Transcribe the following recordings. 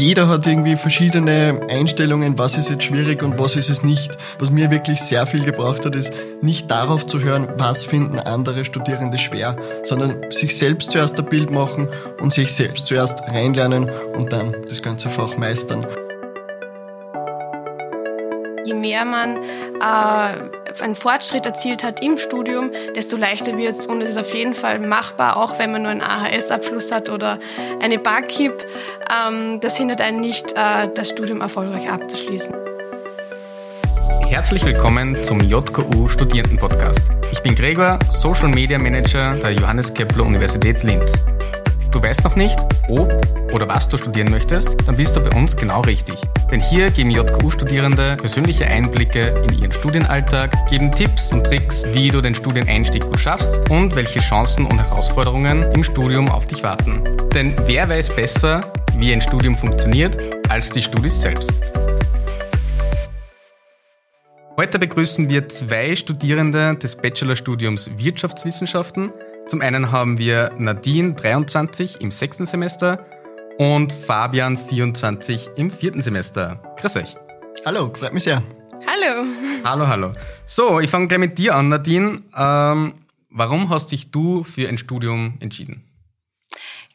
Jeder hat irgendwie verschiedene Einstellungen, was ist jetzt schwierig und was ist es nicht. Was mir wirklich sehr viel gebraucht hat, ist nicht darauf zu hören, was finden andere Studierende schwer, sondern sich selbst zuerst ein Bild machen und sich selbst zuerst reinlernen und dann das ganze Fach meistern. Je mehr man äh, einen Fortschritt erzielt hat im Studium, desto leichter wird es und es ist auf jeden Fall machbar, auch wenn man nur einen AHS-Abschluss hat oder eine Barkeep. Ähm, das hindert einen nicht, äh, das Studium erfolgreich abzuschließen. Herzlich willkommen zum JKU Studierendenpodcast. Ich bin Gregor, Social Media Manager der Johannes Kepler Universität Linz. Du weißt noch nicht, ob oder was du studieren möchtest, dann bist du bei uns genau richtig. Denn hier geben JKU-Studierende persönliche Einblicke in ihren Studienalltag, geben Tipps und Tricks, wie du den Studieneinstieg gut schaffst und welche Chancen und Herausforderungen im Studium auf dich warten. Denn wer weiß besser, wie ein Studium funktioniert, als die Studis selbst. Heute begrüßen wir zwei Studierende des Bachelorstudiums Wirtschaftswissenschaften. Zum einen haben wir Nadine, 23, im sechsten Semester und Fabian, 24, im vierten Semester. Grüß euch. Hallo, freut mich sehr. Hallo. Hallo, hallo. So, ich fange gleich mit dir an, Nadine. Ähm, warum hast dich du für ein Studium entschieden?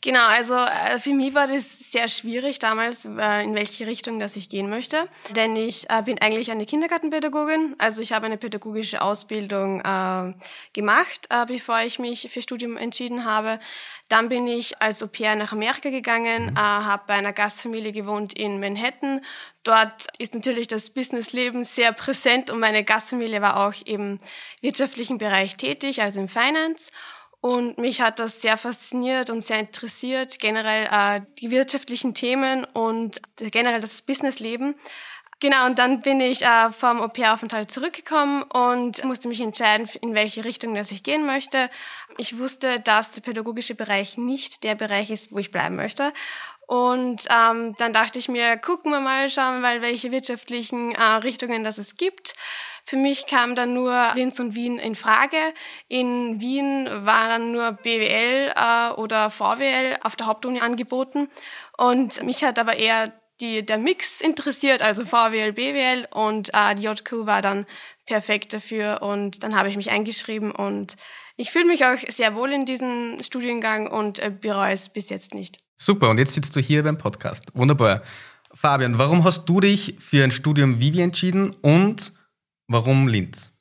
Genau, also äh, für mich war das sehr schwierig damals, äh, in welche Richtung das ich gehen möchte. Denn ich äh, bin eigentlich eine Kindergartenpädagogin. Also ich habe eine pädagogische Ausbildung gemacht, bevor ich mich für Studium entschieden habe. Dann bin ich als Au pair nach Amerika gegangen, mhm. habe bei einer Gastfamilie gewohnt in Manhattan. Dort ist natürlich das Businessleben sehr präsent und meine Gastfamilie war auch im wirtschaftlichen Bereich tätig, also im Finance. Und mich hat das sehr fasziniert und sehr interessiert, generell äh, die wirtschaftlichen Themen und generell das Businessleben. Genau, und dann bin ich äh, vom Au-pair-Aufenthalt zurückgekommen und musste mich entscheiden, in welche Richtung das ich gehen möchte. Ich wusste, dass der pädagogische Bereich nicht der Bereich ist, wo ich bleiben möchte. Und ähm, dann dachte ich mir, gucken wir mal, schauen wir mal, welche wirtschaftlichen äh, Richtungen das es gibt. Für mich kam dann nur Linz und Wien in Frage. In Wien war dann nur BWL äh, oder VWL auf der Hauptuni angeboten. Und mich hat aber eher die, der Mix interessiert, also VWL, BWL und äh, die JQ war dann perfekt dafür und dann habe ich mich eingeschrieben und ich fühle mich auch sehr wohl in diesem Studiengang und äh, bereue es bis jetzt nicht. Super, und jetzt sitzt du hier beim Podcast. Wunderbar. Fabian, warum hast du dich für ein Studium Vivi entschieden und Warum Linz?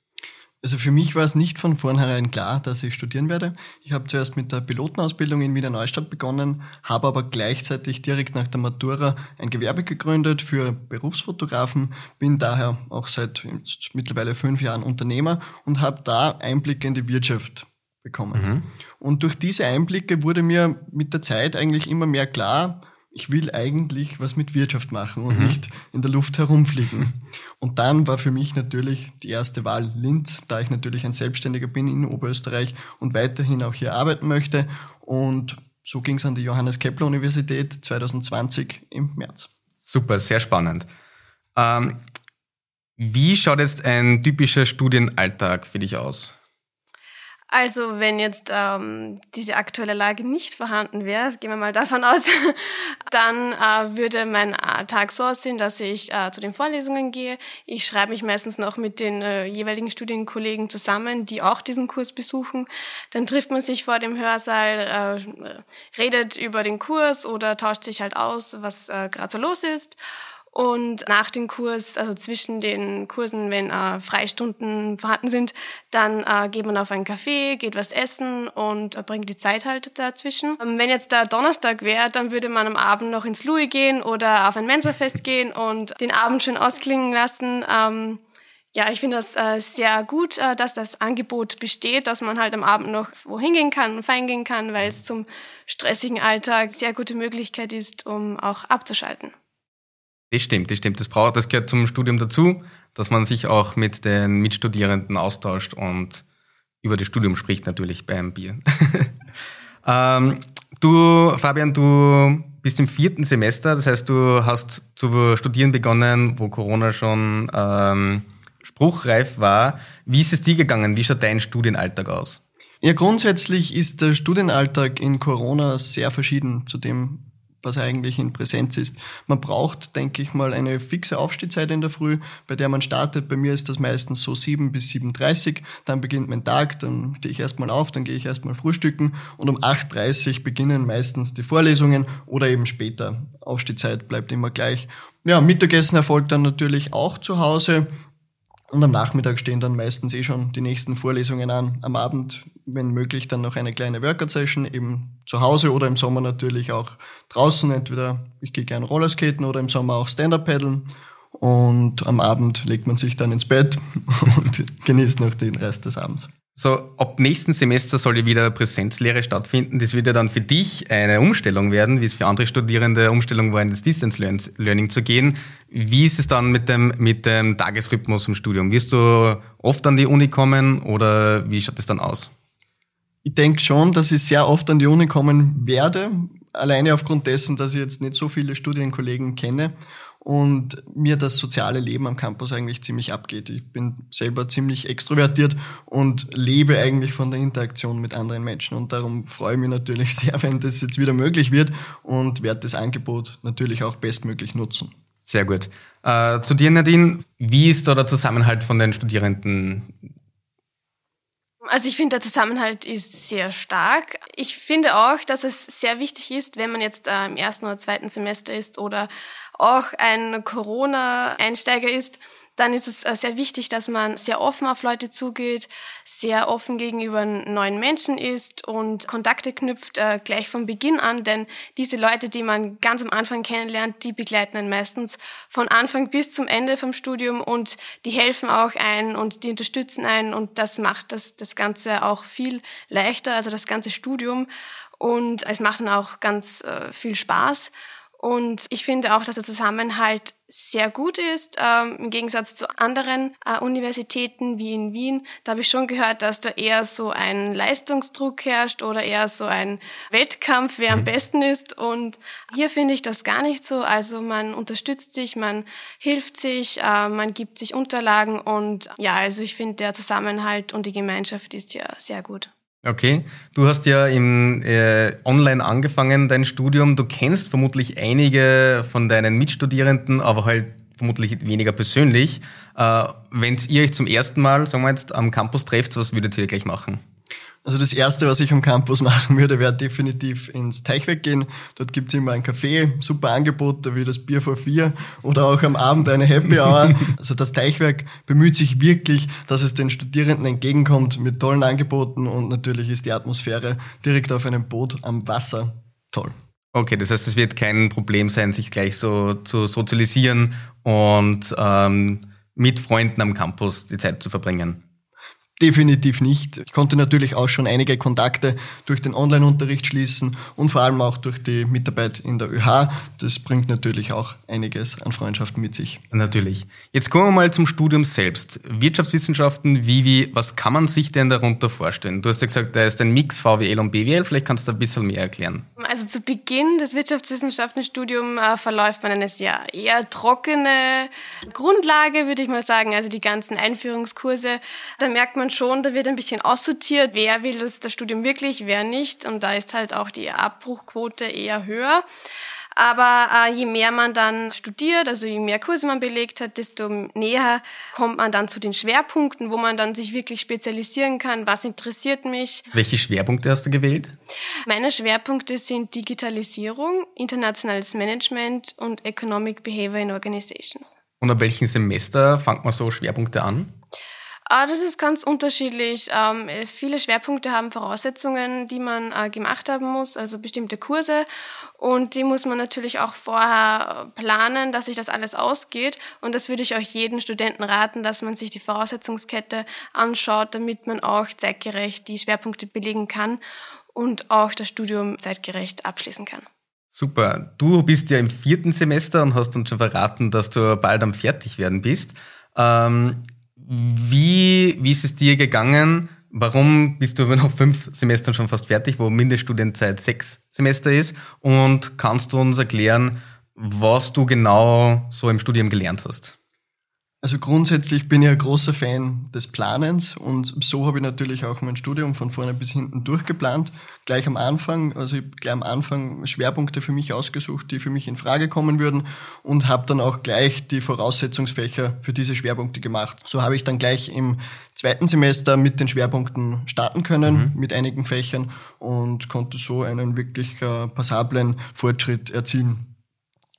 Also für mich war es nicht von vornherein klar, dass ich studieren werde. Ich habe zuerst mit der Pilotenausbildung in Wiener Neustadt begonnen, habe aber gleichzeitig direkt nach der Matura ein Gewerbe gegründet für Berufsfotografen, bin daher auch seit mittlerweile fünf Jahren Unternehmer und habe da Einblicke in die Wirtschaft bekommen. Mhm. Und durch diese Einblicke wurde mir mit der Zeit eigentlich immer mehr klar, ich will eigentlich was mit Wirtschaft machen und mhm. nicht in der Luft herumfliegen. Und dann war für mich natürlich die erste Wahl Linz, da ich natürlich ein Selbstständiger bin in Oberösterreich und weiterhin auch hier arbeiten möchte. Und so ging es an die Johannes Kepler Universität 2020 im März. Super, sehr spannend. Ähm, wie schaut jetzt ein typischer Studienalltag für dich aus? Also wenn jetzt ähm, diese aktuelle Lage nicht vorhanden wäre, gehen wir mal davon aus, dann äh, würde mein äh, Tag so aussehen, dass ich äh, zu den Vorlesungen gehe. Ich schreibe mich meistens noch mit den äh, jeweiligen Studienkollegen zusammen, die auch diesen Kurs besuchen. Dann trifft man sich vor dem Hörsaal, äh, redet über den Kurs oder tauscht sich halt aus, was äh, gerade so los ist. Und nach dem Kurs, also zwischen den Kursen, wenn äh, Freistunden vorhanden sind, dann äh, geht man auf einen Café, geht was essen und äh, bringt die Zeit halt dazwischen. Ähm, wenn jetzt der Donnerstag wäre, dann würde man am Abend noch ins Louis gehen oder auf ein Mensafest gehen und den Abend schön ausklingen lassen. Ähm, ja, ich finde das äh, sehr gut, äh, dass das Angebot besteht, dass man halt am Abend noch wohin gehen kann und fein gehen kann, weil es zum stressigen Alltag sehr gute Möglichkeit ist, um auch abzuschalten. Das stimmt, das stimmt. Das braucht, das gehört zum Studium dazu, dass man sich auch mit den Mitstudierenden austauscht und über das Studium spricht natürlich beim Bier. ähm, du, Fabian, du bist im vierten Semester, das heißt, du hast zu studieren begonnen, wo Corona schon ähm, spruchreif war. Wie ist es dir gegangen? Wie schaut dein Studienalltag aus? Ja, grundsätzlich ist der Studienalltag in Corona sehr verschieden zu dem was eigentlich in Präsenz ist. Man braucht, denke ich mal, eine fixe Aufstehzeit in der Früh, bei der man startet. Bei mir ist das meistens so 7 bis 7.30 Dann beginnt mein Tag, dann stehe ich erstmal auf, dann gehe ich erstmal frühstücken und um 8.30 beginnen meistens die Vorlesungen oder eben später. Aufstehzeit bleibt immer gleich. Ja, Mittagessen erfolgt dann natürlich auch zu Hause. Und am Nachmittag stehen dann meistens eh schon die nächsten Vorlesungen an. Am Abend, wenn möglich, dann noch eine kleine Workout-Session, eben zu Hause oder im Sommer natürlich auch draußen. Entweder ich gehe gerne Rollerskaten oder im Sommer auch Stand-Up-Paddeln. Und am Abend legt man sich dann ins Bett und genießt noch den Rest des Abends. So, ab nächsten Semester soll ja wieder Präsenzlehre stattfinden. Das wird ja dann für dich eine Umstellung werden, wie es für andere Studierende Umstellung war, in das Distance Learning zu gehen. Wie ist es dann mit dem, mit dem Tagesrhythmus im Studium? Wirst du oft an die Uni kommen oder wie schaut es dann aus? Ich denke schon, dass ich sehr oft an die Uni kommen werde, alleine aufgrund dessen, dass ich jetzt nicht so viele Studienkollegen kenne und mir das soziale Leben am Campus eigentlich ziemlich abgeht. Ich bin selber ziemlich extrovertiert und lebe eigentlich von der Interaktion mit anderen Menschen und darum freue ich mich natürlich sehr, wenn das jetzt wieder möglich wird und werde das Angebot natürlich auch bestmöglich nutzen. Sehr gut. Äh, zu dir, Nadine, wie ist da der Zusammenhalt von den Studierenden? Also ich finde, der Zusammenhalt ist sehr stark. Ich finde auch, dass es sehr wichtig ist, wenn man jetzt äh, im ersten oder zweiten Semester ist oder auch ein Corona-Einsteiger ist, dann ist es äh, sehr wichtig, dass man sehr offen auf Leute zugeht, sehr offen gegenüber neuen Menschen ist und Kontakte knüpft äh, gleich von Beginn an, denn diese Leute, die man ganz am Anfang kennenlernt, die begleiten einen meistens von Anfang bis zum Ende vom Studium und die helfen auch einen und die unterstützen einen. Und das macht das, das Ganze auch viel leichter, also das ganze Studium. Und es macht dann auch ganz äh, viel Spaß. Und ich finde auch, dass der Zusammenhalt sehr gut ist, ähm, im Gegensatz zu anderen äh, Universitäten wie in Wien. Da habe ich schon gehört, dass da eher so ein Leistungsdruck herrscht oder eher so ein Wettkampf, wer am mhm. besten ist. Und hier finde ich das gar nicht so. Also man unterstützt sich, man hilft sich, äh, man gibt sich Unterlagen und ja, also ich finde der Zusammenhalt und die Gemeinschaft ist ja sehr gut. Okay, du hast ja im, äh, online angefangen, dein Studium. Du kennst vermutlich einige von deinen Mitstudierenden, aber halt vermutlich weniger persönlich. Äh, Wenn ihr euch zum ersten Mal, sagen wir jetzt, am Campus trefft, was würdet ihr gleich machen? Also das Erste, was ich am Campus machen würde, wäre definitiv ins Teichwerk gehen. Dort gibt's immer ein Café, super Angebot, da wie das Bier vor vier oder auch am Abend eine Happy Hour. Also das Teichwerk bemüht sich wirklich, dass es den Studierenden entgegenkommt mit tollen Angeboten und natürlich ist die Atmosphäre direkt auf einem Boot am Wasser toll. Okay, das heißt, es wird kein Problem sein, sich gleich so zu sozialisieren und ähm, mit Freunden am Campus die Zeit zu verbringen. Definitiv nicht. Ich konnte natürlich auch schon einige Kontakte durch den Online-Unterricht schließen und vor allem auch durch die Mitarbeit in der ÖH. Das bringt natürlich auch einiges an Freundschaften mit sich. Natürlich. Jetzt kommen wir mal zum Studium selbst. Wirtschaftswissenschaften, Vivi, was kann man sich denn darunter vorstellen? Du hast ja gesagt, da ist ein Mix VWL und BWL. Vielleicht kannst du ein bisschen mehr erklären. Also zu Beginn des Wirtschaftswissenschaftenstudiums äh, verläuft man eine sehr eher trockene Grundlage, würde ich mal sagen. Also die ganzen Einführungskurse. Da merkt man man schon, da wird ein bisschen aussortiert, wer will das, das Studium wirklich, wer nicht. Und da ist halt auch die Abbruchquote eher höher. Aber äh, je mehr man dann studiert, also je mehr Kurse man belegt hat, desto näher kommt man dann zu den Schwerpunkten, wo man dann sich wirklich spezialisieren kann. Was interessiert mich? Welche Schwerpunkte hast du gewählt? Meine Schwerpunkte sind Digitalisierung, internationales Management und Economic Behavior in Organizations. Und ab welchem Semester fängt man so Schwerpunkte an? Ah, das ist ganz unterschiedlich. Ähm, viele Schwerpunkte haben Voraussetzungen, die man äh, gemacht haben muss, also bestimmte Kurse. Und die muss man natürlich auch vorher planen, dass sich das alles ausgeht. Und das würde ich auch jedem Studenten raten, dass man sich die Voraussetzungskette anschaut, damit man auch zeitgerecht die Schwerpunkte belegen kann und auch das Studium zeitgerecht abschließen kann. Super. Du bist ja im vierten Semester und hast uns schon verraten, dass du bald am fertig werden bist. Ähm, wie, wie ist es dir gegangen? Warum bist du nach fünf Semestern schon fast fertig, wo Mindeststudienzeit sechs Semester ist? Und kannst du uns erklären, was du genau so im Studium gelernt hast? Also grundsätzlich bin ich ein großer Fan des Planens und so habe ich natürlich auch mein Studium von vorne bis hinten durchgeplant. Gleich am Anfang, also ich gleich am Anfang Schwerpunkte für mich ausgesucht, die für mich in Frage kommen würden und habe dann auch gleich die Voraussetzungsfächer für diese Schwerpunkte gemacht. So habe ich dann gleich im zweiten Semester mit den Schwerpunkten starten können, mhm. mit einigen Fächern und konnte so einen wirklich äh, passablen Fortschritt erzielen.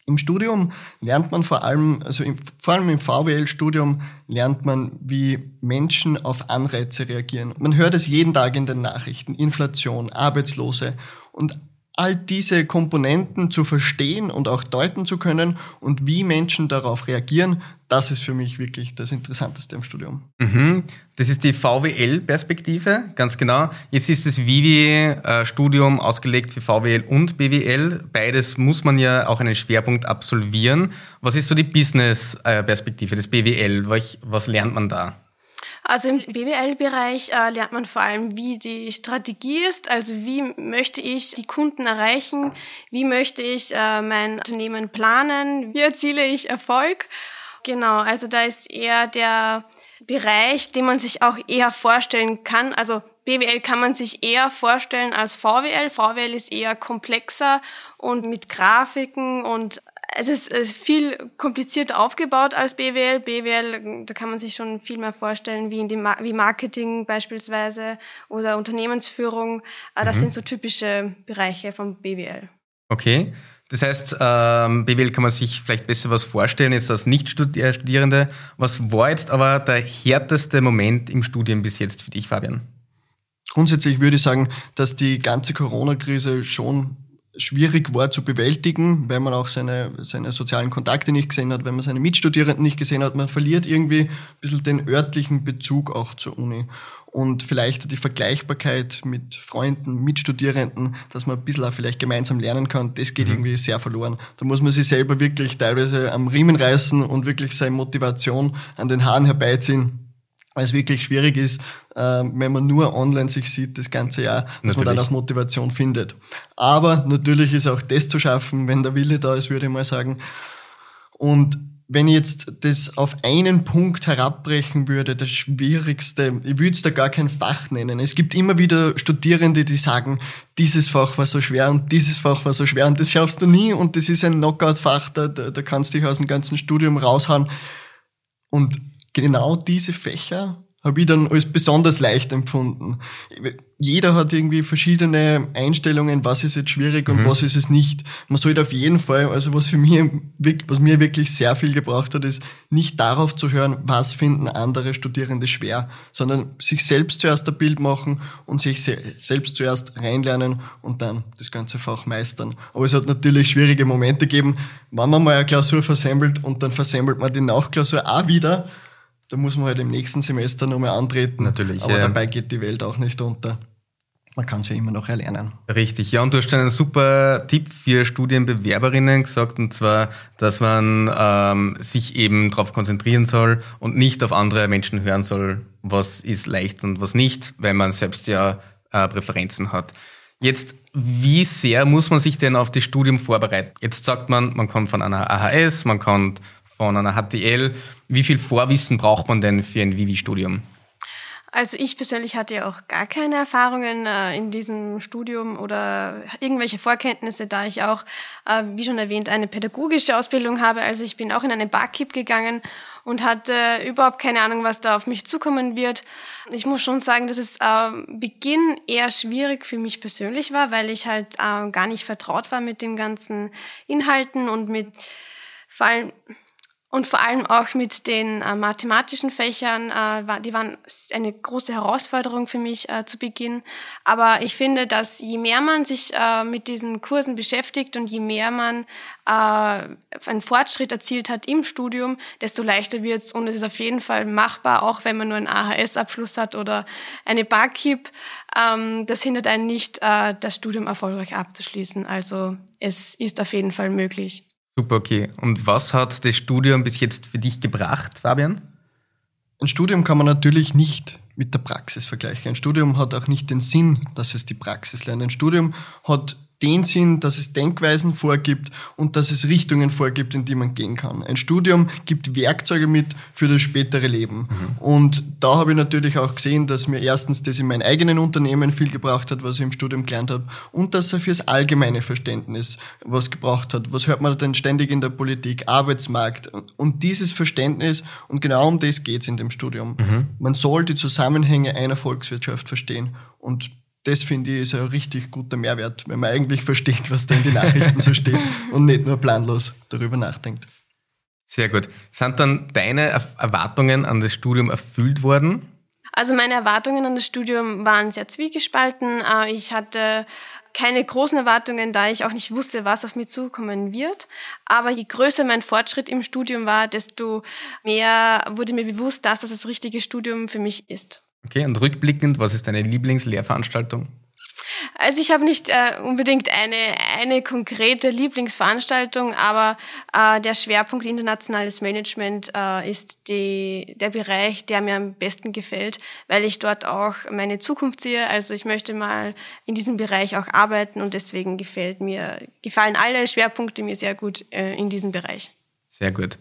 Im Studium lernt man vor allem, also im, vor allem im VWL-Studium lernt man, wie Menschen auf Anreize reagieren. Man hört es jeden Tag in den Nachrichten. Inflation, Arbeitslose. Und all diese Komponenten zu verstehen und auch deuten zu können und wie Menschen darauf reagieren, das ist für mich wirklich das Interessanteste im Studium. Mhm. Das ist die VWL-Perspektive, ganz genau. Jetzt ist das Vivi-Studium ausgelegt für VWL und BWL. Beides muss man ja auch einen Schwerpunkt absolvieren. Was ist so die Business-Perspektive des BWL? Was lernt man da? Also im BWL-Bereich äh, lernt man vor allem, wie die Strategie ist, also wie möchte ich die Kunden erreichen, wie möchte ich äh, mein Unternehmen planen, wie erziele ich Erfolg. Genau, also da ist eher der Bereich, den man sich auch eher vorstellen kann. Also BWL kann man sich eher vorstellen als VWL. VWL ist eher komplexer und mit Grafiken und es ist, es ist viel komplizierter aufgebaut als BWL. BWL, da kann man sich schon viel mehr vorstellen, wie in dem wie Marketing beispielsweise oder Unternehmensführung. Ah, das mhm. sind so typische Bereiche vom BWL. Okay. Das heißt, ähm, BWL kann man sich vielleicht besser was vorstellen, jetzt als Nicht-Studierende. Was war jetzt aber der härteste Moment im Studium bis jetzt für dich, Fabian? Grundsätzlich würde ich sagen, dass die ganze Corona-Krise schon schwierig war zu bewältigen, weil man auch seine, seine sozialen Kontakte nicht gesehen hat, wenn man seine Mitstudierenden nicht gesehen hat. Man verliert irgendwie ein bisschen den örtlichen Bezug auch zur Uni. Und vielleicht die Vergleichbarkeit mit Freunden, Mitstudierenden, dass man ein bisschen auch vielleicht gemeinsam lernen kann, das geht mhm. irgendwie sehr verloren. Da muss man sich selber wirklich teilweise am Riemen reißen und wirklich seine Motivation an den Haaren herbeiziehen weil es wirklich schwierig ist, äh, wenn man nur online sich sieht das ganze Jahr, dass natürlich. man dann auch Motivation findet. Aber natürlich ist auch das zu schaffen, wenn der Wille da ist, würde ich mal sagen. Und wenn ich jetzt das auf einen Punkt herabbrechen würde, das Schwierigste, ich würde es da gar kein Fach nennen. Es gibt immer wieder Studierende, die sagen, dieses Fach war so schwer und dieses Fach war so schwer und das schaffst du nie und das ist ein Knockout-Fach, da, da kannst du dich aus dem ganzen Studium raushauen. Und genau diese Fächer habe ich dann als besonders leicht empfunden. Jeder hat irgendwie verschiedene Einstellungen, was ist jetzt schwierig und mhm. was ist es nicht. Man sollte auf jeden Fall, also was für mich, was mir wirklich sehr viel gebraucht hat, ist nicht darauf zu hören, was finden andere Studierende schwer, sondern sich selbst zuerst ein Bild machen und sich selbst zuerst reinlernen und dann das ganze Fach meistern. Aber es hat natürlich schwierige Momente gegeben, wenn man mal eine Klausur versammelt und dann versammelt man die Nachklausur auch wieder da muss man halt im nächsten Semester nochmal antreten. Natürlich. Aber ja. dabei geht die Welt auch nicht unter. Man kann es ja immer noch erlernen. Richtig, ja, und du hast einen super Tipp für Studienbewerberinnen gesagt, und zwar, dass man ähm, sich eben darauf konzentrieren soll und nicht auf andere Menschen hören soll, was ist leicht und was nicht, weil man selbst ja äh, Präferenzen hat. Jetzt, wie sehr muss man sich denn auf das Studium vorbereiten? Jetzt sagt man, man kommt von einer AHS, man kommt von einer HTL. Wie viel Vorwissen braucht man denn für ein Vivi-Studium? Also ich persönlich hatte ja auch gar keine Erfahrungen äh, in diesem Studium oder irgendwelche Vorkenntnisse, da ich auch, äh, wie schon erwähnt, eine pädagogische Ausbildung habe. Also ich bin auch in eine Barkeep gegangen und hatte überhaupt keine Ahnung, was da auf mich zukommen wird. Ich muss schon sagen, dass es äh, Beginn eher schwierig für mich persönlich war, weil ich halt äh, gar nicht vertraut war mit den ganzen Inhalten und mit vor allem und vor allem auch mit den äh, mathematischen Fächern, äh, war, die waren eine große Herausforderung für mich äh, zu Beginn. Aber ich finde, dass je mehr man sich äh, mit diesen Kursen beschäftigt und je mehr man äh, einen Fortschritt erzielt hat im Studium, desto leichter wird's und es ist auf jeden Fall machbar, auch wenn man nur einen AHS-Abschluss hat oder eine Barkeep. Ähm, das hindert einen nicht, äh, das Studium erfolgreich abzuschließen. Also es ist auf jeden Fall möglich. Super, okay. Und was hat das Studium bis jetzt für dich gebracht, Fabian? Ein Studium kann man natürlich nicht mit der Praxis vergleichen. Ein Studium hat auch nicht den Sinn, dass es die Praxis lernt. Ein Studium hat den Sinn, dass es Denkweisen vorgibt und dass es Richtungen vorgibt, in die man gehen kann. Ein Studium gibt Werkzeuge mit für das spätere Leben. Mhm. Und da habe ich natürlich auch gesehen, dass mir erstens das in meinem eigenen Unternehmen viel gebracht hat, was ich im Studium gelernt habe, und dass er fürs allgemeine Verständnis was gebracht hat. Was hört man denn ständig in der Politik? Arbeitsmarkt. Und dieses Verständnis, und genau um das geht es in dem Studium. Mhm. Man soll die Zusammenhänge einer Volkswirtschaft verstehen. Und das finde ich ist ein richtig guter Mehrwert, wenn man eigentlich versteht, was da in den Nachrichten so steht und nicht nur planlos darüber nachdenkt. Sehr gut. Sind dann deine Erwartungen an das Studium erfüllt worden? Also meine Erwartungen an das Studium waren sehr zwiegespalten. Äh, ich hatte keine großen Erwartungen, da ich auch nicht wusste, was auf mich zukommen wird. Aber je größer mein Fortschritt im Studium war, desto mehr wurde mir bewusst, dass das das richtige Studium für mich ist. Okay, und rückblickend, was ist deine Lieblingslehrveranstaltung? Also ich habe nicht äh, unbedingt eine, eine konkrete Lieblingsveranstaltung, aber äh, der Schwerpunkt internationales Management äh, ist die, der Bereich, der mir am besten gefällt, weil ich dort auch meine Zukunft sehe. Also ich möchte mal in diesem Bereich auch arbeiten und deswegen gefällt mir, gefallen alle Schwerpunkte mir sehr gut äh, in diesem Bereich. Sehr gut.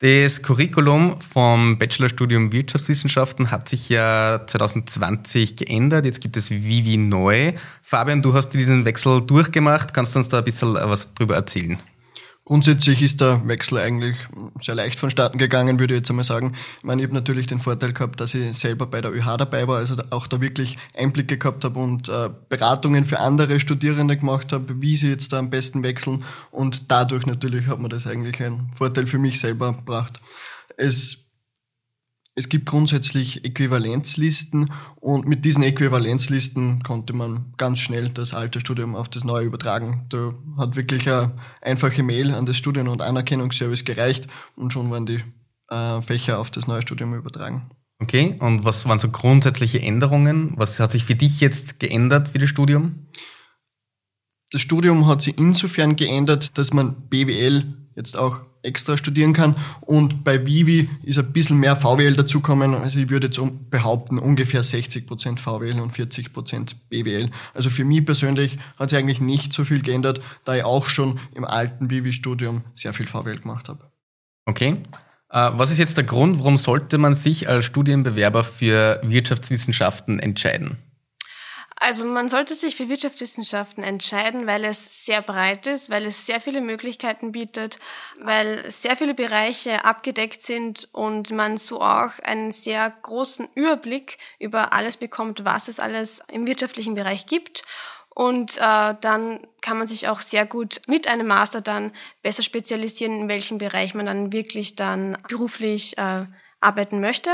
Das Curriculum vom Bachelorstudium Wirtschaftswissenschaften hat sich ja 2020 geändert. Jetzt gibt es Vivi neu. Fabian, du hast diesen Wechsel durchgemacht. Kannst du uns da ein bisschen was drüber erzählen? Grundsätzlich ist der Wechsel eigentlich sehr leicht vonstatten gegangen, würde ich jetzt einmal sagen. Ich meine, ich habe natürlich den Vorteil gehabt, dass ich selber bei der ÖH dabei war, also auch da wirklich Einblicke gehabt habe und äh, Beratungen für andere Studierende gemacht habe, wie sie jetzt da am besten wechseln. Und dadurch natürlich hat mir das eigentlich einen Vorteil für mich selber gebracht. Es es gibt grundsätzlich Äquivalenzlisten und mit diesen Äquivalenzlisten konnte man ganz schnell das alte Studium auf das neue übertragen. Da hat wirklich eine einfache Mail an das Studien- und Anerkennungsservice gereicht und schon waren die äh, Fächer auf das neue Studium übertragen. Okay, und was waren so grundsätzliche Änderungen? Was hat sich für dich jetzt geändert für das Studium? Das Studium hat sich insofern geändert, dass man BWL jetzt auch extra studieren kann. Und bei Vivi ist ein bisschen mehr VWL dazukommen. Also ich würde jetzt behaupten, ungefähr 60 Prozent VWL und 40 Prozent BWL. Also für mich persönlich hat sich eigentlich nicht so viel geändert, da ich auch schon im alten Vivi-Studium sehr viel VWL gemacht habe. Okay. Äh, was ist jetzt der Grund, warum sollte man sich als Studienbewerber für Wirtschaftswissenschaften entscheiden? Also man sollte sich für Wirtschaftswissenschaften entscheiden, weil es sehr breit ist, weil es sehr viele Möglichkeiten bietet, weil sehr viele Bereiche abgedeckt sind und man so auch einen sehr großen Überblick über alles bekommt, was es alles im wirtschaftlichen Bereich gibt. Und äh, dann kann man sich auch sehr gut mit einem Master dann besser spezialisieren, in welchem Bereich man dann wirklich dann beruflich äh, arbeiten möchte.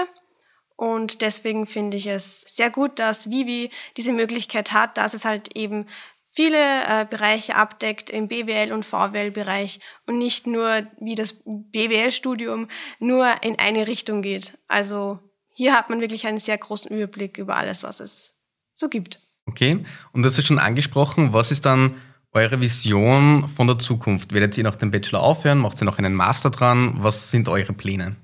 Und deswegen finde ich es sehr gut, dass Vivi diese Möglichkeit hat, dass es halt eben viele äh, Bereiche abdeckt im BWL und VWL-Bereich und nicht nur wie das BWL-Studium nur in eine Richtung geht. Also hier hat man wirklich einen sehr großen Überblick über alles, was es so gibt. Okay, und das ist schon angesprochen. Was ist dann eure Vision von der Zukunft? Werdet ihr nach dem Bachelor aufhören? Macht ihr noch einen Master dran? Was sind eure Pläne?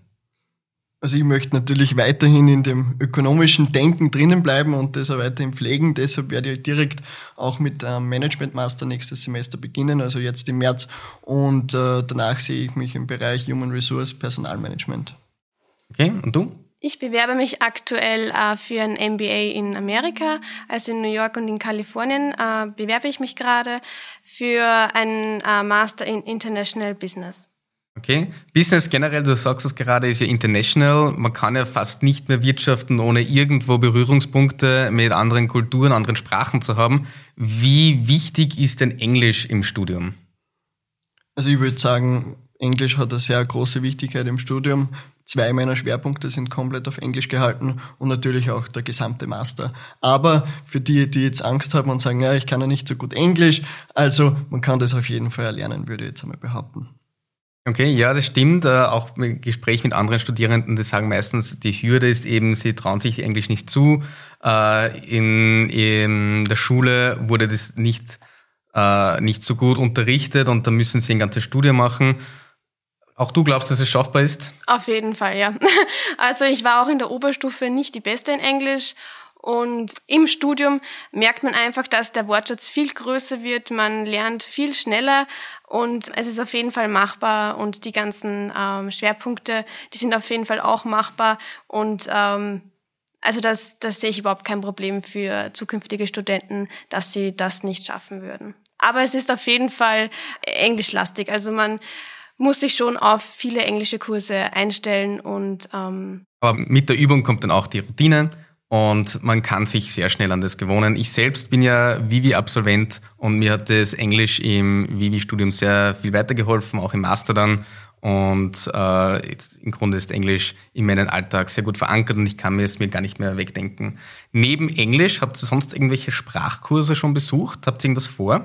Also ich möchte natürlich weiterhin in dem ökonomischen Denken drinnen bleiben und das auch weiterhin pflegen. Deshalb werde ich direkt auch mit einem Management Master nächstes Semester beginnen, also jetzt im März. Und äh, danach sehe ich mich im Bereich Human Resource Personalmanagement. Okay, und du? Ich bewerbe mich aktuell äh, für ein MBA in Amerika, also in New York und in Kalifornien äh, bewerbe ich mich gerade für einen äh, Master in International Business. Okay. Business generell, du sagst es gerade, ist ja international. Man kann ja fast nicht mehr wirtschaften, ohne irgendwo Berührungspunkte mit anderen Kulturen, anderen Sprachen zu haben. Wie wichtig ist denn Englisch im Studium? Also ich würde sagen, Englisch hat eine sehr große Wichtigkeit im Studium. Zwei meiner Schwerpunkte sind komplett auf Englisch gehalten und natürlich auch der gesamte Master. Aber für die, die jetzt Angst haben und sagen, ja, ich kann ja nicht so gut Englisch, also man kann das auf jeden Fall erlernen, würde ich jetzt einmal behaupten. Okay, ja, das stimmt. Äh, auch im Gespräch mit anderen Studierenden, die sagen meistens, die Hürde ist eben, sie trauen sich Englisch nicht zu. Äh, in, in der Schule wurde das nicht, äh, nicht so gut unterrichtet und da müssen sie ein ganzes Studium machen. Auch du glaubst, dass es schaffbar ist? Auf jeden Fall, ja. Also ich war auch in der Oberstufe nicht die Beste in Englisch Und im Studium merkt man einfach, dass der Wortschatz viel größer wird, man lernt viel schneller und es ist auf jeden Fall machbar und die ganzen ähm, Schwerpunkte, die sind auf jeden Fall auch machbar und ähm, also das, das sehe ich überhaupt kein Problem für zukünftige Studenten, dass sie das nicht schaffen würden. Aber es ist auf jeden Fall englischlastig. Also man muss sich schon auf viele englische Kurse einstellen und ähm Aber mit der Übung kommt dann auch die Routine und man kann sich sehr schnell an das gewöhnen. Ich selbst bin ja Vivi-Absolvent und mir hat das Englisch im Vivi-Studium sehr viel weitergeholfen, auch im Master dann. Und äh, jetzt im Grunde ist Englisch in meinem Alltag sehr gut verankert und ich kann mir es mir gar nicht mehr wegdenken. Neben Englisch, habt ihr sonst irgendwelche Sprachkurse schon besucht? Habt ihr irgendwas vor?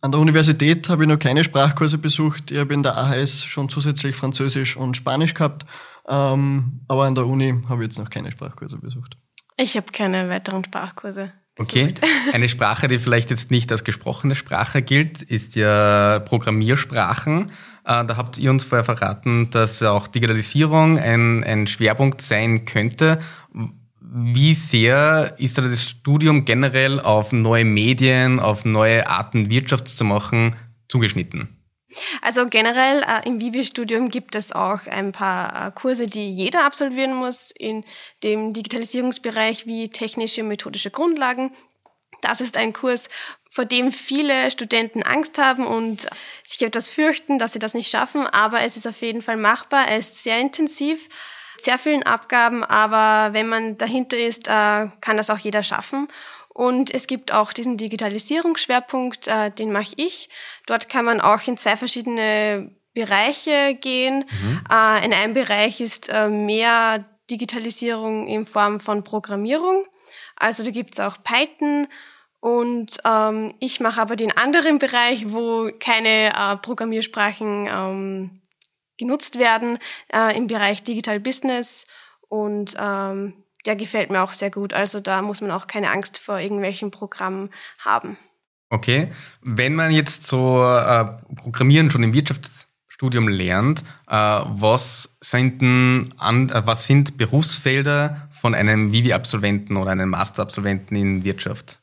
An der Universität habe ich noch keine Sprachkurse besucht. Ich habe in der AHS schon zusätzlich Französisch und Spanisch gehabt. Ähm, aber an der Uni habe ich jetzt noch keine Sprachkurse besucht. Ich habe keine weiteren Sprachkurse. Okay. Eine Sprache, die vielleicht jetzt nicht als gesprochene Sprache gilt, ist ja Programmiersprachen. Äh, da habt ihr uns vorher verraten, dass auch Digitalisierung ein, ein Schwerpunkt sein könnte. Wie sehr ist da das Studium generell auf neue Medien, auf neue Arten Wirtschaft zu machen zugeschnitten? Also generell äh, im Vivi-Studium gibt es auch ein paar äh, Kurse, die jeder absolvieren muss in dem Digitalisierungsbereich wie technische und methodische Grundlagen. Das ist ein Kurs, vor dem viele Studenten Angst haben und sich etwas fürchten, dass sie das nicht schaffen, aber es ist auf jeden Fall machbar. Er ist sehr intensiv, sehr vielen Abgaben, aber wenn man dahinter ist, äh, kann das auch jeder schaffen. Und es gibt auch diesen Digitalisierungsschwerpunkt, äh, den mache ich. Dort kann man auch in zwei verschiedene Bereiche gehen. Mhm. Äh, in einem Bereich ist mehr Digitalisierung in Form von Programmierung. Also da gibt's auch Python und ähm, ich mache aber den anderen Bereich, wo keine äh, Programmiersprachen ähm, genutzt werden, äh, im Bereich Digital Business. Und ähm, der gefällt mir auch sehr gut. Also da muss man auch keine Angst vor irgendwelchen Programmen haben. Okay. Wenn man jetzt so äh, Programmieren schon im Wirtschaftsstudium lernt, äh, was sind denn an, äh, was sind Berufsfelder von einem Vivi-Absolventen oder einem Master-Absolventen in Wirtschaft?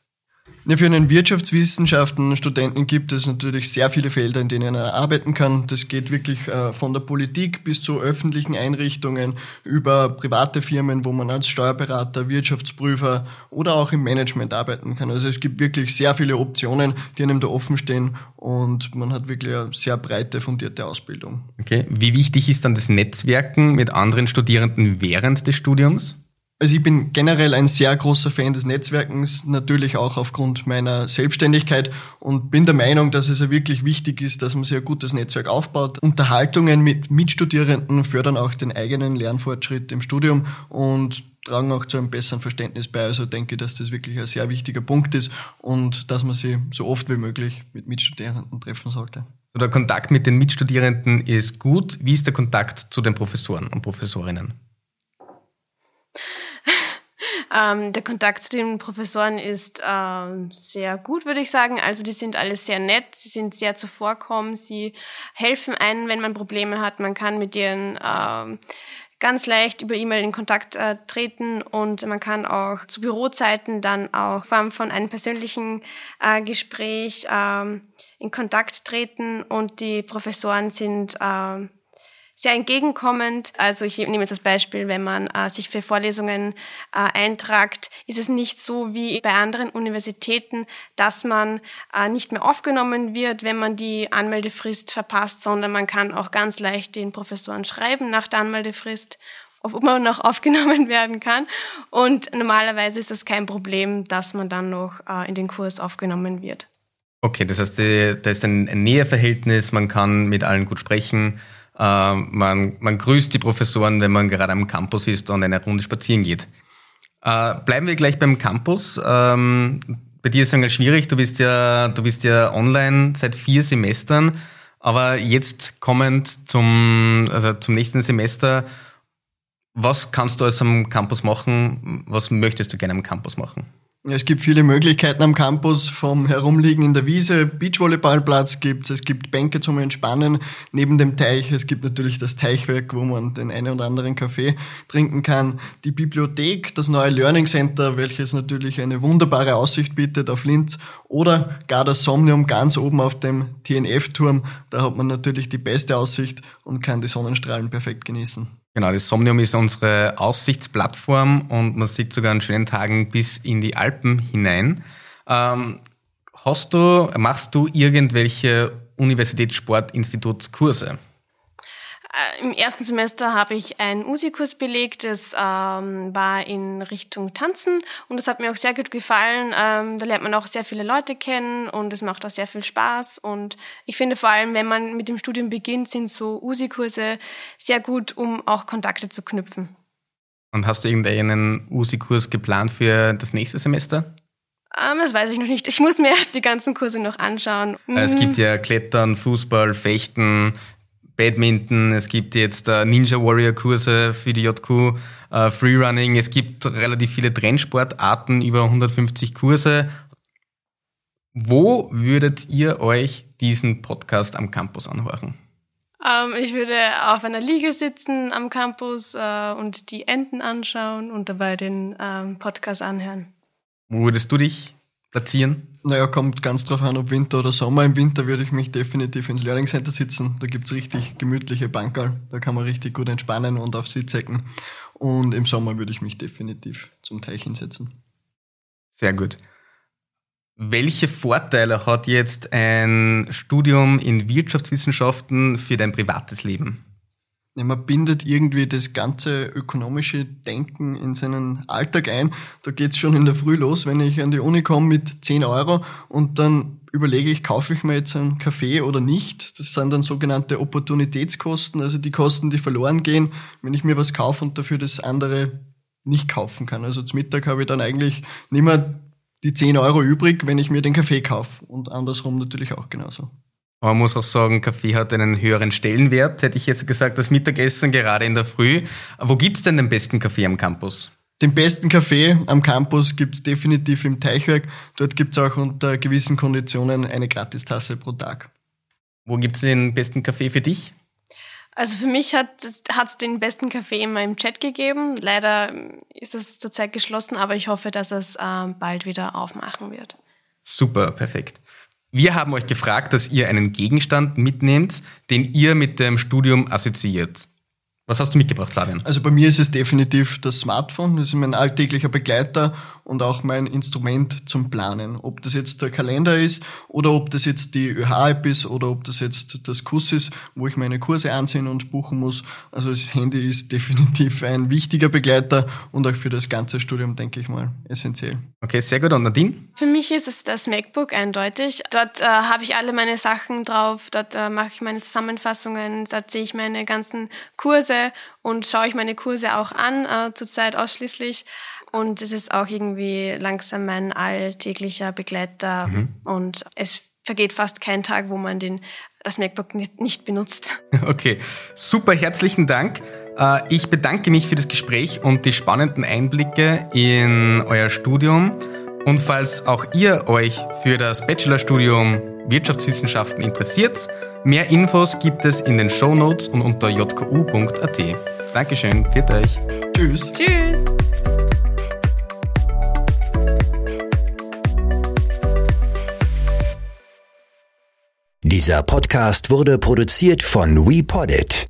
Ja, für einen Wirtschaftswissenschaften-Studenten gibt es natürlich sehr viele Felder, in denen er arbeiten kann. Das geht wirklich äh, von der Politik bis zu öffentlichen Einrichtungen über private Firmen, wo man als Steuerberater, Wirtschaftsprüfer oder auch im Management arbeiten kann. Also es gibt wirklich sehr viele Optionen, die einem da offen stehen und man hat wirklich eine sehr breite, fundierte Ausbildung. Okay. Wie wichtig ist dann das Netzwerken mit anderen Studierenden während des Studiums? Also ich bin generell ein sehr großer Fan des Netzwerkens, natürlich auch aufgrund meiner Selbstständigkeit und bin der Meinung, dass es ja wirklich wichtig ist, dass man sich ein gutes Netzwerk aufbaut. Unterhaltungen mit Mitstudierenden fördern auch den eigenen Lernfortschritt im Studium und tragen auch zu einem besseren Verständnis bei. Also denke dass das wirklich ein sehr wichtiger Punkt ist und dass man sich so oft wie möglich mit Mitstudierenden treffen sollte. So, der Kontakt mit den Mitstudierenden ist gut. Wie ist der Kontakt zu den Professoren und Professorinnen? Ähm, der Kontakt zu den Professoren ist ähm, sehr gut, würde ich sagen. Also die sind alle sehr nett, sie sind sehr zuvorkommend, sie helfen einem, wenn man Probleme hat. Man kann mit denen ähm, ganz leicht über E-Mail in Kontakt äh, treten und man kann auch zu Bürozeiten dann auch Form von einem persönlichen äh, Gespräch ähm, in Kontakt treten und die Professoren sind äh, sehr entgegenkommend. Also ich nehme jetzt das Beispiel, wenn man äh, sich für Vorlesungen äh, eintragt, ist es nicht so wie bei anderen Universitäten, dass man äh, nicht mehr aufgenommen wird, wenn man die Anmeldefrist verpasst, sondern man kann auch ganz leicht den Professoren schreiben nach der Anmeldefrist ob man noch aufgenommen werden kann. Und normalerweise ist das kein Problem, dass man dann noch äh, in den Kurs aufgenommen wird. Okay, das heißt, da ist ein Näheverhältnis, man kann mit allen gut sprechen. Äh, man, man grüßt die Professoren, wenn man gerade am Campus ist und eine Runde spazieren geht. Äh, bleiben wir gleich beim Campus. Ähm, bei dir ist es ganz schwierig, du bist ja, du bist ja online seit vier Semestern, aber jetzt kommend zum, also zum nächsten Semester, was kannst du alles am Campus machen? Was möchtest du gerne am Campus machen? Es gibt viele Möglichkeiten am Campus, vom Herumliegen in der Wiese, Beachvolleyballplatz gibt's, es gibt Bänke zum Entspannen neben dem Teich, es gibt natürlich das Teichwerk, wo man den einen oder anderen Kaffee trinken kann, die Bibliothek, das neue Learning Center, welches natürlich eine wunderbare Aussicht bietet auf Linz. Oder gar das Somnium ganz oben auf dem TNF-Turm, da hat man natürlich die beste Aussicht und kann die Sonnenstrahlen perfekt genießen. Genau, das Somnium ist unsere Aussichtsplattform und man sieht sogar an schönen Tagen bis in die Alpen hinein. Ähm, hast du, machst du irgendwelche Universitätssportinstitutskurse? Äh, Im ersten Semester habe ich einen Usikurs belegt, das ähm, war in Richtung Tanzen und das hat mir auch sehr gut gefallen. Ähm, da lernt man auch sehr viele Leute kennen und es macht auch sehr viel Spaß und ich finde vor allem, wenn man mit dem Studium beginnt, sind so Usikurse sehr gut, um auch Kontakte zu knüpfen. Und hast du irgendeinen Usikurs geplant für das nächste Semester? Um, ähm, das weiß ich noch nicht. Ich muss mir erst die ganzen Kurse noch anschauen. Es gibt ja Klettern, Fußball, Fechten, Badminton, es gibt jetzt äh, Ninja Warrior Kurse für die JQ, äh, Freerunning, es gibt relativ viele Trendsportarten, über 150 Kurse. Wo würdet ihr euch diesen Podcast am Campus anhören? Ähm, ich würde auf einer Liege sitzen am Campus äh, und die Enten anschauen und dabei den ähm, Podcast anhören. Wo würdest du dich platzieren? Naja, kommt ganz drauf an, ob Winter oder Sommer. Im Winter würde ich mich definitiv ins Learning Center sitzen. Da gibt es richtig gemütliche Bankerl. Da kann man richtig gut entspannen und auf Sitz hecken. Und im Sommer würde ich mich definitiv zum Teich hinsetzen. Sehr gut. Welche Vorteile hat jetzt ein Studium in Wirtschaftswissenschaften für dein privates Leben? Ja, man bindet irgendwie das ganze ökonomische Denken in seinen Alltag ein. Da geht's schon in der Früh los, wenn ich an die Uni komme mit 10 Euro und dann überlege ich, kaufe ich mir jetzt einen Kaffee oder nicht. Das sind dann sogenannte Opportunitätskosten, also die Kosten, die verloren gehen, wenn ich mir was kaufe und dafür das andere nicht kaufen kann. Also zum Mittag habe ich dann eigentlich nicht mehr die 10 Euro übrig, wenn ich mir den Kaffee kaufe. Und andersrum natürlich auch genauso. Aber man muss auch sagen, Kaffee hat einen höheren Stellenwert, hätte ich jetzt gesagt, das Mittagessen gerade in der Früh. Wo gibt's denn den besten Kaffee am Campus? Den besten Kaffee am Campus gibt's definitiv im Teichwerk. Dort gibt's auch unter gewissen Konditionen eine Gratistasse pro Tag. Wo gibt's den besten Kaffee für dich? Also für mich hat es den besten Kaffee in meinem Chat gegeben. Leider ist es zurzeit geschlossen, aber ich hoffe, dass es äh, bald wieder aufmachen wird. Super, perfekt. Wir haben euch gefragt, dass ihr einen Gegenstand mitnehmt, den ihr mit dem Studium assoziiert. Was hast du mitgebracht, Fabian? Also bei mir ist es definitiv das Smartphone. Das ist mein alltäglicher Begleiter und auch mein Instrument zum Planen. Ob das jetzt der Kalender ist oder ob das jetzt die ÖH-App ist oder ob das jetzt das Kurs ist, wo ich meine Kurse ansehen und buchen muss. Also das Handy ist definitiv ein wichtiger Begleiter und auch für das ganze Studium, denke ich mal, essentiell. Okay, sehr gut. Und Nadine? Für mich ist es das MacBook eindeutig. Dort äh, habe ich alle meine Sachen drauf, dort äh, mache ich meine Zusammenfassungen, dort sehe ich meine ganzen Kurse Kurse und schaue ich meine Kurse auch an, äh, zurzeit ausschließlich. Und es ist auch irgendwie langsam mein alltäglicher Begleiter mhm. und es vergeht fast kein Tag, wo man den, das MacBook nicht benutzt. Okay, super, herzlichen Dank. Äh, ich bedanke mich für das Gespräch und die spannenden Einblicke in euer Studium. Und falls auch ihr euch für das Bachelorstudium Wirtschaftswissenschaften interessiert, mehr Infos gibt es in den Show Notes und unter jku.at. Dankeschön, pfiat euch. Tschüss. Tschüss. Dieser Podcast wurde produziert von WePoddit.